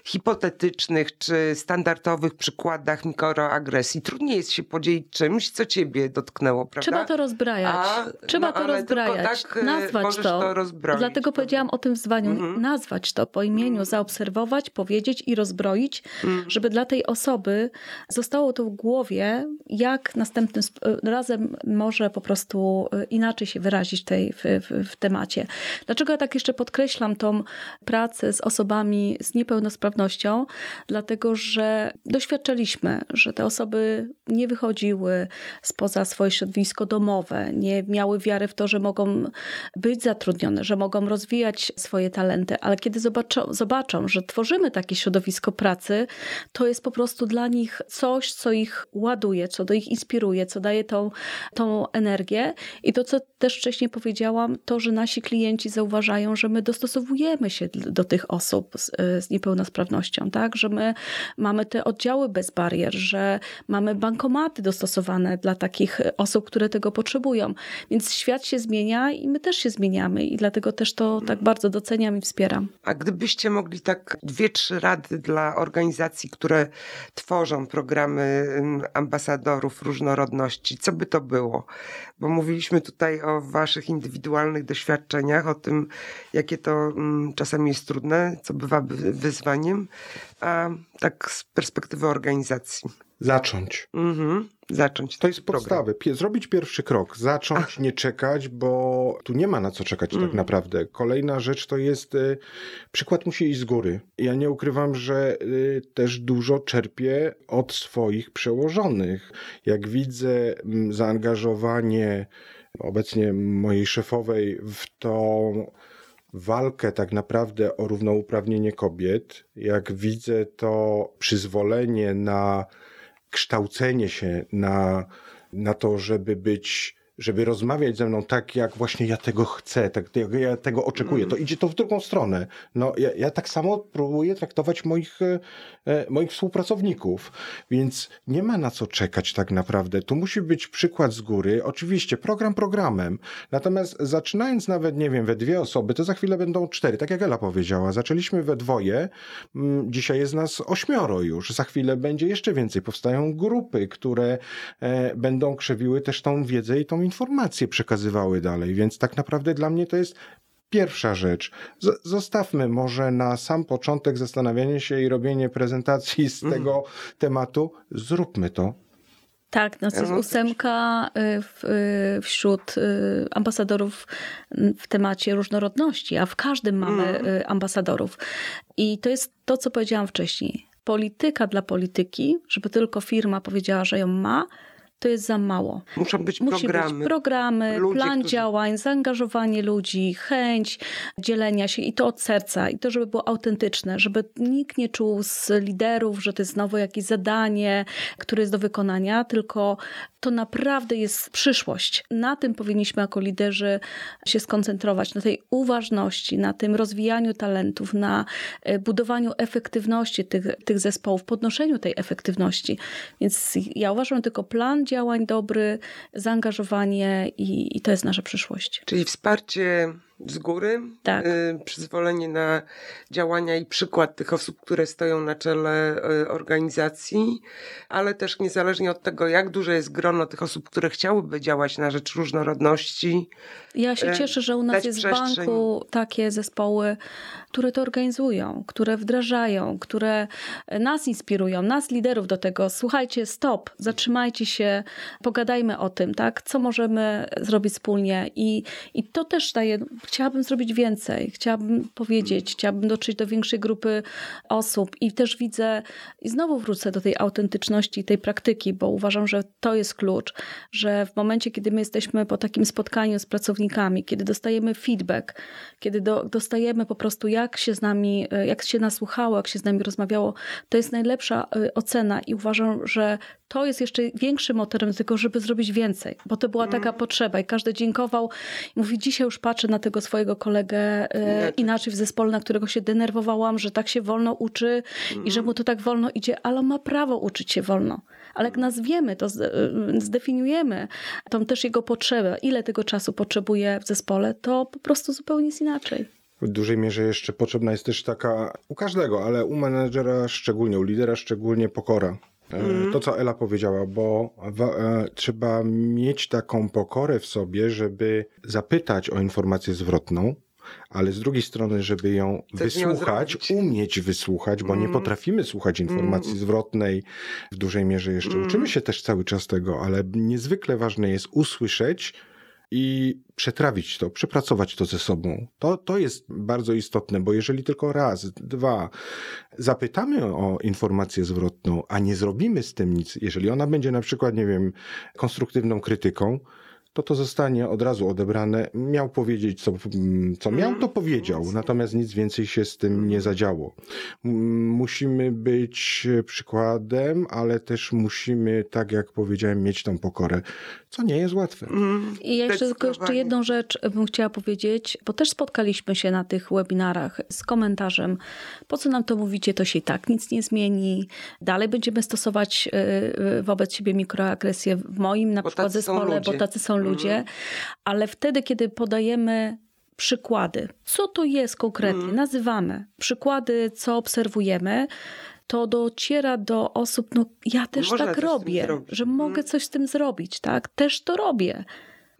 hipotetycznych czy standardowych przykładach mikroagresji. Trudniej jest się podzielić czymś, co ciebie dotknęło, prawda? Trzeba to rozbrajać. A, Trzeba no, to rozbrajać. Tak, y, nazwać to. to rozbroić, Dlatego powiedziałam o tym w zwaniu. Mhm. Nazwać to po imieniu, mhm. zaobserwować, powiedzieć i rozbroić, mhm. żeby dla tej osoby zostało to w głowie, jak następnym razem może po prostu inaczej inaczej się wyrazić tej, w, w, w temacie. Dlaczego ja tak jeszcze podkreślam tą pracę z osobami z niepełnosprawnością? Dlatego, że doświadczaliśmy, że te osoby nie wychodziły spoza swoje środowisko domowe, nie miały wiary w to, że mogą być zatrudnione, że mogą rozwijać swoje talenty, ale kiedy zobaczą, zobaczą że tworzymy takie środowisko pracy, to jest po prostu dla nich coś, co ich ładuje, co do ich inspiruje, co daje tą, tą energię i to, co co też wcześniej powiedziałam, to, że nasi klienci zauważają, że my dostosowujemy się do tych osób z, e, z niepełnosprawnością, tak? Że my mamy te oddziały bez barier, że mamy bankomaty dostosowane dla takich osób, które tego potrzebują. Więc świat się zmienia i my też się zmieniamy i dlatego też to tak bardzo doceniam i wspieram. A gdybyście mogli tak dwie, trzy rady dla organizacji, które tworzą programy ambasadorów różnorodności, co by to było? Bo mówiliśmy tutaj tutaj o waszych indywidualnych doświadczeniach, o tym, jakie to mm, czasami jest trudne, co bywa wyzwaniem, a tak z perspektywy organizacji. Zacząć. Mhm. Zacząć. To jest podstawy. Zrobić pierwszy krok. Zacząć, Ach. nie czekać, bo tu nie ma na co czekać tak mhm. naprawdę. Kolejna rzecz to jest y, przykład musi iść z góry. Ja nie ukrywam, że y, też dużo czerpię od swoich przełożonych. Jak widzę m, zaangażowanie obecnie mojej szefowej w tą walkę tak naprawdę o równouprawnienie kobiet, jak widzę to przyzwolenie na kształcenie się, na, na to, żeby być żeby rozmawiać ze mną tak, jak właśnie ja tego chcę, tak jak ja tego oczekuję, mm. to idzie to w drugą stronę. No, ja, ja tak samo próbuję traktować moich, e, moich współpracowników, więc nie ma na co czekać tak naprawdę. Tu musi być przykład z góry. Oczywiście program programem, natomiast zaczynając nawet, nie wiem, we dwie osoby, to za chwilę będą cztery, tak jak Ela powiedziała. Zaczęliśmy we dwoje, mm, dzisiaj jest nas ośmioro już, za chwilę będzie jeszcze więcej. Powstają grupy, które e, będą krzewiły też tą wiedzę i tą informacje przekazywały dalej, więc tak naprawdę dla mnie to jest Pierwsza rzecz, zostawmy może na sam początek zastanawianie się i robienie prezentacji z mhm. tego tematu. Zróbmy to. Tak, nas jest ósemka y, w, y, wśród y, ambasadorów w temacie różnorodności, a w każdym mamy mhm. ambasadorów. I to jest to, co powiedziałam wcześniej. Polityka dla polityki, żeby tylko firma powiedziała, że ją ma, to jest za mało. Muszą być Musi programy. być programy, Ludzie, plan którzy- działań, zaangażowanie ludzi, chęć dzielenia się i to od serca. I to, żeby było autentyczne, żeby nikt nie czuł z liderów, że to jest znowu jakieś zadanie, które jest do wykonania, tylko to naprawdę jest przyszłość. Na tym powinniśmy jako liderzy się skoncentrować, na tej uważności, na tym rozwijaniu talentów, na e, budowaniu efektywności tych, tych zespołów, podnoszeniu tej efektywności. Więc ja uważam tylko plan działań dobry, zaangażowanie i, i to jest nasza przyszłość. Czyli wsparcie z góry, Tak. y, przyzwolenie na działania i przykład tych osób, które stoją na czele y, organizacji, ale też niezależnie od tego, jak duże jest grono tych osób, które chciałyby działać na rzecz różnorodności, Ja się E, cieszę, że u nas jest w banku takie zespoły, które to organizują, które wdrażają, które nas inspirują, nas liderów do tego. Słuchajcie, stop, zatrzymajcie się, pogadajmy o tym, tak? Co możemy zrobić wspólnie i, i to też daje, chciałabym zrobić więcej, chciałabym powiedzieć, chciałabym dotrzeć do większej grupy osób i też widzę, i znowu wrócę do tej autentyczności, tej praktyki, bo uważam, że to jest klucz, że w momencie, kiedy my jesteśmy po takim spotkaniu z pracownikami, kiedy dostajemy feedback, kiedy do, dostajemy po prostu, jak się z nami, jak się nas słuchało, jak się z nami rozmawiało, to jest najlepsza e, ocena i uważam, że to jest jeszcze większym motorem do tego, żeby zrobić więcej, bo to była taka potrzeba i każdy dziękował i mówi, dzisiaj już patrzę na tego swojego kolegę e, Inaczej. inaczej w zespole, na którego się denerwowałam, że tak się wolno uczy i że mu to tak wolno idzie, ale on ma prawo uczyć się wolno. Ale jak nazwiemy to, zde- zdefiniujemy tą też jego potrzebę, ile tego czasu potrzebuje w zespole, to po prostu zupełnie jest inaczej. W dużej mierze jeszcze potrzebna jest też taka, u każdego, ale u menedżera szczególnie, u lidera szczególnie pokora. E, To, co Ela powiedziała, bo e, trzeba mieć taką pokorę w sobie, żeby zapytać o informację zwrotną, ale z drugiej strony, żeby ją Coś z nią wysłuchać, umieć wysłuchać, bo nie potrafimy słuchać informacji zwrotnej w dużej mierze jeszcze. Uczymy się też cały czas tego, ale niezwykle ważne jest usłyszeć i przetrawić to, przepracować to ze sobą. To, to jest bardzo istotne, bo jeżeli tylko raz, dwa zapytamy o informację zwrotną, a nie zrobimy z tym nic, jeżeli ona będzie na przykład, nie wiem, konstruktywną krytyką, to to zostanie od razu odebrane. Miał powiedzieć, co, mm, co miał, to powiedział, natomiast nic więcej się z tym nie zadziało. Musimy być przykładem, ale też musimy, tak jak powiedziałem, mieć tą pokorę, co nie jest łatwe. Mm, I ja jeszcze tylko jeszcze jedną rzecz bym chciała powiedzieć, bo też spotkaliśmy się na tych webinarach z komentarzem, po co nam to mówicie, to się i tak nic nie zmieni. Dalej będziemy stosować y, y, wobec siebie mikroagresję w moim na Bo przykład zespole, bo tacy są ludzie, ale wtedy, kiedy podajemy przykłady, co to jest konkretnie, nazywamy przykłady, co obserwujemy, to dociera do osób, no ja też Można tak robię, że Mhm. mogę coś z tym zrobić, tak? Też to robię.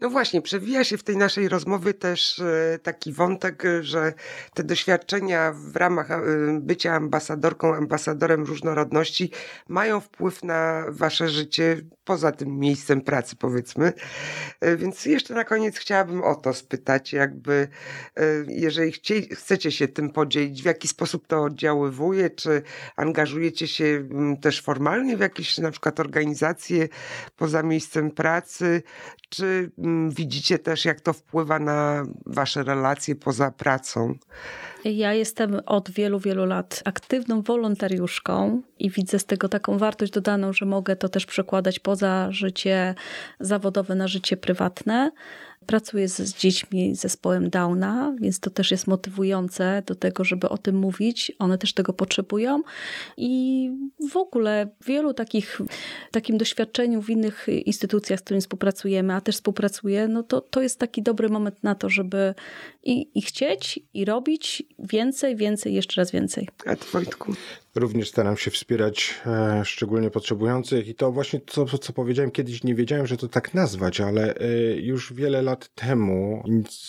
No właśnie, przewija się w tej naszej rozmowie też e, taki wątek, e, że te doświadczenia w ramach e, bycia ambasadorką, ambasadorem różnorodności mają wpływ na wasze życie poza tym miejscem pracy, powiedzmy. Więc jeszcze na koniec chciałabym o to spytać, jakby jeżeli chcie, chcecie się tym podzielić, w jaki sposób to oddziaływuje, czy angażujecie się mm, też formalnie w jakieś na przykład organizacje poza miejscem pracy, czy widzicie też, jak to wpływa na wasze relacje poza pracą? Ja jestem od wielu, wielu lat aktywną wolontariuszką i widzę z tego taką wartość dodaną, że mogę to też przekładać poza życie zawodowe na życie prywatne. Pracuję z, z dziećmi z zespołem Downa, więc to też jest motywujące do tego, żeby o tym mówić. One też tego potrzebują. I w ogóle wielu takich, takim doświadczeniu w innych instytucjach, z którymi współpracujemy, a też współpracuję, no to, to jest taki dobry moment na to, żeby i, i chcieć, i robić więcej, więcej, jeszcze raz więcej. A Wojtku? Również staram się wspierać e, szczególnie potrzebujących i to właśnie co, co powiedziałem kiedyś, nie wiedziałem, że to tak nazwać, ale e, już wiele lat temu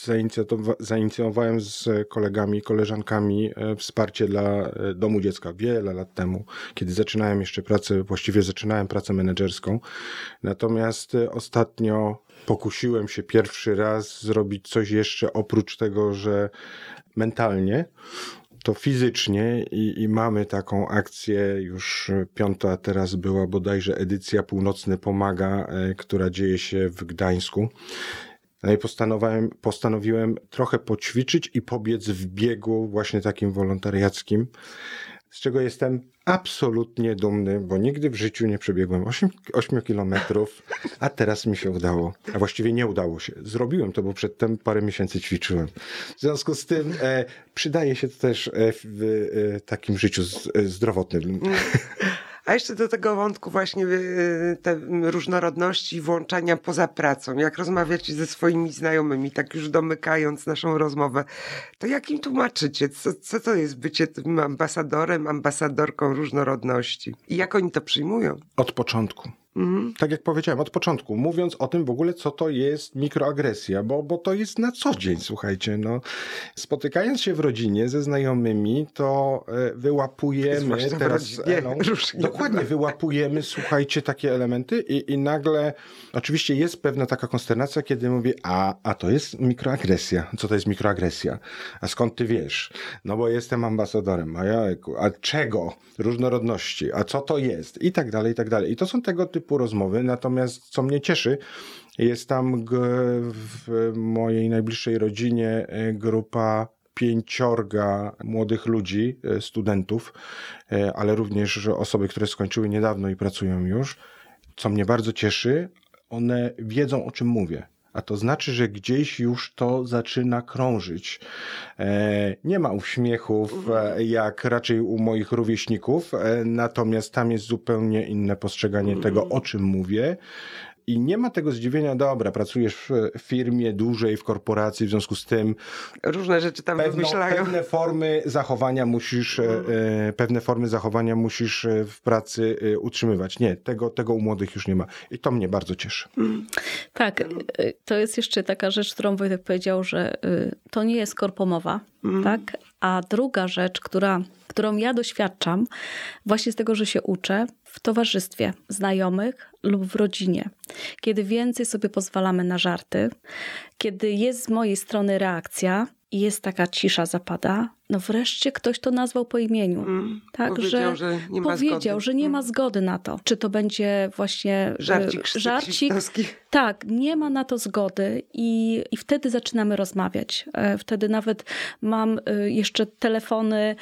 zainicjowa- zainicjowałem z kolegami, koleżankami e, wsparcie dla e, Domu Dziecka. Wiele lat temu, kiedy zaczynałem jeszcze pracę, właściwie zaczynałem pracę menedżerską. Natomiast e, ostatnio pokusiłem się pierwszy raz zrobić coś jeszcze oprócz tego, że mentalnie to fizycznie i, i, mamy taką akcję, już piąta teraz była bodajże edycja Północny Pomaga, e, która dzieje się w Gdańsku. No i postanowiłem, postanowiłem trochę poćwiczyć i pobiec w biegu właśnie takim wolontariackim, z czego jestem absolutnie dumny, bo nigdy w życiu nie przebiegłem 8, 8 kilometrów, a teraz mi się udało. A właściwie nie udało się. Zrobiłem to, bo przedtem parę miesięcy ćwiczyłem. W związku z tym e, przydaje się to też e, w e, takim życiu z, e, zdrowotnym. A jeszcze do tego wątku właśnie y, te różnorodności włączania poza pracą. Jak rozmawiacie ze swoimi znajomymi, tak już domykając naszą rozmowę, to jak im tłumaczycie, co, co to jest bycie tym ambasadorem, ambasadorką różnorodności? I jak oni to przyjmują? Od początku. Mhm. Tak jak powiedziałem od początku, mówiąc o tym w ogóle, co to jest mikroagresja, bo, bo to jest na co dzień, słuchajcie. No. Spotykając się w rodzinie ze znajomymi, to e, wyłapujemy teraz Elą, dokładnie wyłapujemy, słuchajcie, takie elementy i, i nagle oczywiście jest pewna taka konsternacja, kiedy mówię, a, a to jest mikroagresja. Co to jest mikroagresja? A skąd ty wiesz? No bo jestem ambasadorem, a ja, a czego? Różnorodności, a co to jest? I tak dalej, i tak dalej. I to są tego typu typu rozmowy. Natomiast co mnie cieszy, jest tam w mojej najbliższej rodzinie e, grupa pięciorga młodych ludzi, e, studentów, e, ale również osoby, które skończyły niedawno i pracują już. Co mnie bardzo cieszy, one wiedzą o czym mówię a to znaczy, że gdzieś już to zaczyna krążyć. E, nie ma uśmiechów, e, jak raczej u moich rówieśników, e, natomiast tam jest zupełnie inne postrzeganie tego, o czym mówię. I nie ma tego zdziwienia, dobra, pracujesz w firmie dużej, w korporacji, w związku z tym. Różne rzeczy tam pewno, wymyślają. Pewne formy zachowania musisz, e, e, pewne formy zachowania musisz e, w pracy utrzymywać. Nie, tego, tego u młodych już nie ma. I to mnie bardzo cieszy. Tak, to jest jeszcze taka rzecz, którą Wojtek powiedział, że to nie jest korpomowa, mm. tak? A druga rzecz, która, którą ja doświadczam, właśnie z tego, że się uczę, w towarzystwie znajomych lub w rodzinie, kiedy więcej sobie pozwalamy na żarty, kiedy jest z mojej strony reakcja i jest taka cisza zapada, no wreszcie ktoś to nazwał po imieniu. Mm, tak, powiedział, że, że nie ma powiedział, zgody. że nie ma mm. zgody na to. Czy to będzie właśnie y, żarcik, żarcik tak, nie ma na to zgody i, i wtedy zaczynamy rozmawiać. E, wtedy nawet mam y, jeszcze telefony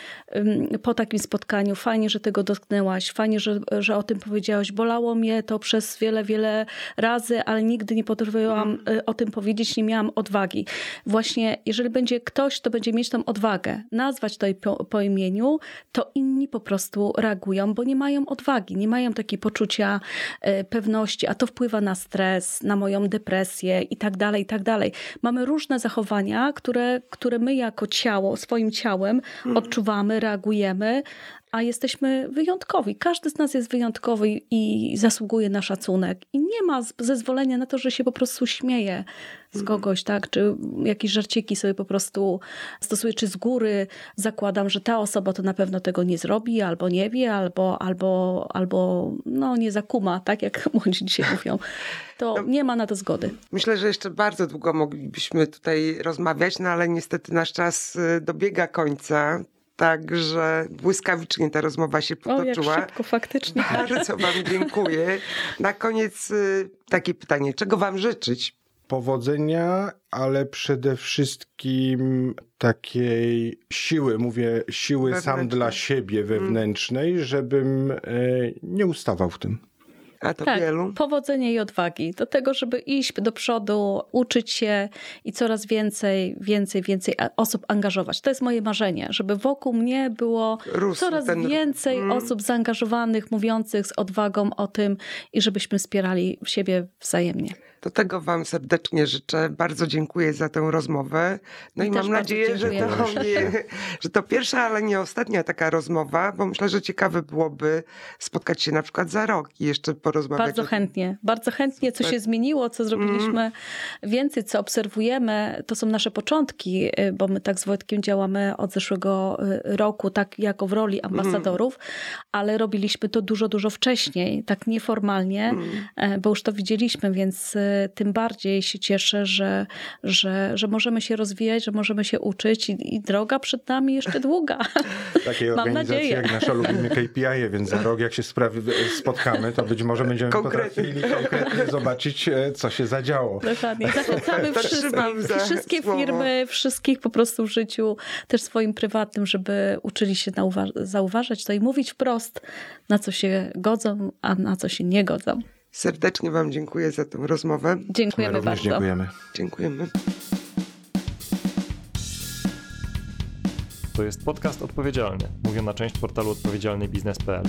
po takim spotkaniu. Fajnie, że tego dotknęłaś, fajnie, że, że o tym powiedziałaś. Bolało mnie to przez wiele, wiele razy, ale nigdy nie potrafiłam mm. o tym powiedzieć, nie miałam odwagi. Właśnie, jeżeli będzie ktoś, to będzie mieć tą odwagę nazwać to po, po imieniu, to inni po prostu reagują, bo nie mają odwagi, nie mają takiej poczucia e, pewności, a to wpływa na stres, na moją depresję i tak dalej, i tak dalej. Mamy różne zachowania, które, które my jako ciało, swoim ciałem mhm. odczuwamy, reagujemy, a jesteśmy wyjątkowi. Każdy z nas jest wyjątkowy i zasługuje na szacunek. I nie ma zezwolenia na to, że się po prostu śmieje z mhm. kogoś, tak? Czy jakieś żarciki sobie po prostu stosuje, czy z góry zakładam, że ta osoba to na pewno tego nie zrobi, albo nie wie, albo, albo, albo no nie zakuma, tak jak młodzi dzisiaj mówią. To no, nie ma na to zgody. Myślę, że jeszcze bardzo długo moglibyśmy tutaj rozmawiać, no ale niestety nasz czas y, dobiega końca. Także błyskawicznie ta rozmowa się potoczyła. O, jak szybko, faktycznie. Bardzo Wam dziękuję. Na koniec y, takie pytanie. Czego Wam życzyć? Powodzenia, ale przede wszystkim takiej siły, mówię siły sam dla siebie wewnętrznej, żebym e, nie ustawał w tym. A to tak, wielu? Powodzenia i odwagi do tego, żeby iść do przodu, uczyć się i coraz więcej, więcej, więcej osób angażować. To jest moje marzenie, żeby wokół mnie było coraz ten... więcej mm. osób zaangażowanych, mówiących z odwagą o tym i żebyśmy wspierali siebie wzajemnie. To tego Wam serdecznie życzę. Bardzo dziękuję za tę rozmowę. No i, i mam nadzieję, że to, nie, że to pierwsza, ale nie ostatnia taka rozmowa, bo myślę, że ciekawe byłoby spotkać się na przykład za rok i jeszcze porozmawiać. Bardzo chętnie, bardzo chętnie, co się zmieniło, co zrobiliśmy Mm. więcej, co obserwujemy. To są nasze początki, y, bo my tak z Wojtkiem działamy od zeszłego y, roku, tak jako w roli ambasadorów, ale robiliśmy to dużo, dużo wcześniej, tak nieformalnie, Mm. e, bo już to widzieliśmy, więc y, tym bardziej się cieszę, że, że, że możemy się rozwijać, że możemy się uczyć i, i droga przed nami jeszcze długa. Takiej Mam organizacji nadzieję. jak nasza lubimy KPI, więc za rok jak się sprawi, spotkamy, to być może będziemy Konkretnie. potrafili konkretnie zobaczyć, e, co się zadziało. Dokładnie. Zachęcamy wszystkich, za wszystkie słowo. firmy, wszystkich po prostu w życiu, też swoim prywatnym, żeby uczyli się zauważać to i mówić wprost, na co się godzą, a na co się nie godzą. Serdecznie Wam dziękuję za tę rozmowę. My Dziękujemy również bardzo. dziękujemy. Dziękujemy. To jest podcast odpowiedzialny, mówię na część portalu odpowiedzialnybiznes.pl.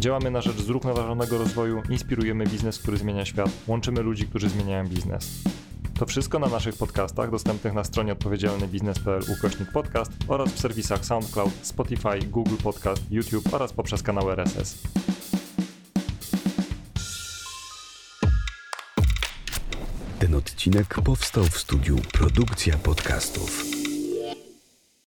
Działamy na rzecz zrównoważonego rozwoju, inspirujemy biznes, który zmienia świat, łączymy ludzi, którzy zmieniają biznes. To wszystko na naszych podcastach dostępnych na stronie odpowiedzialnybiznes.pl ukośnik podcast oraz w serwisach SoundCloud, Spotify, Google Podcast, YouTube oraz poprzez kanał RSS. Ten odcinek powstał w studiu Produkcja Podcastów.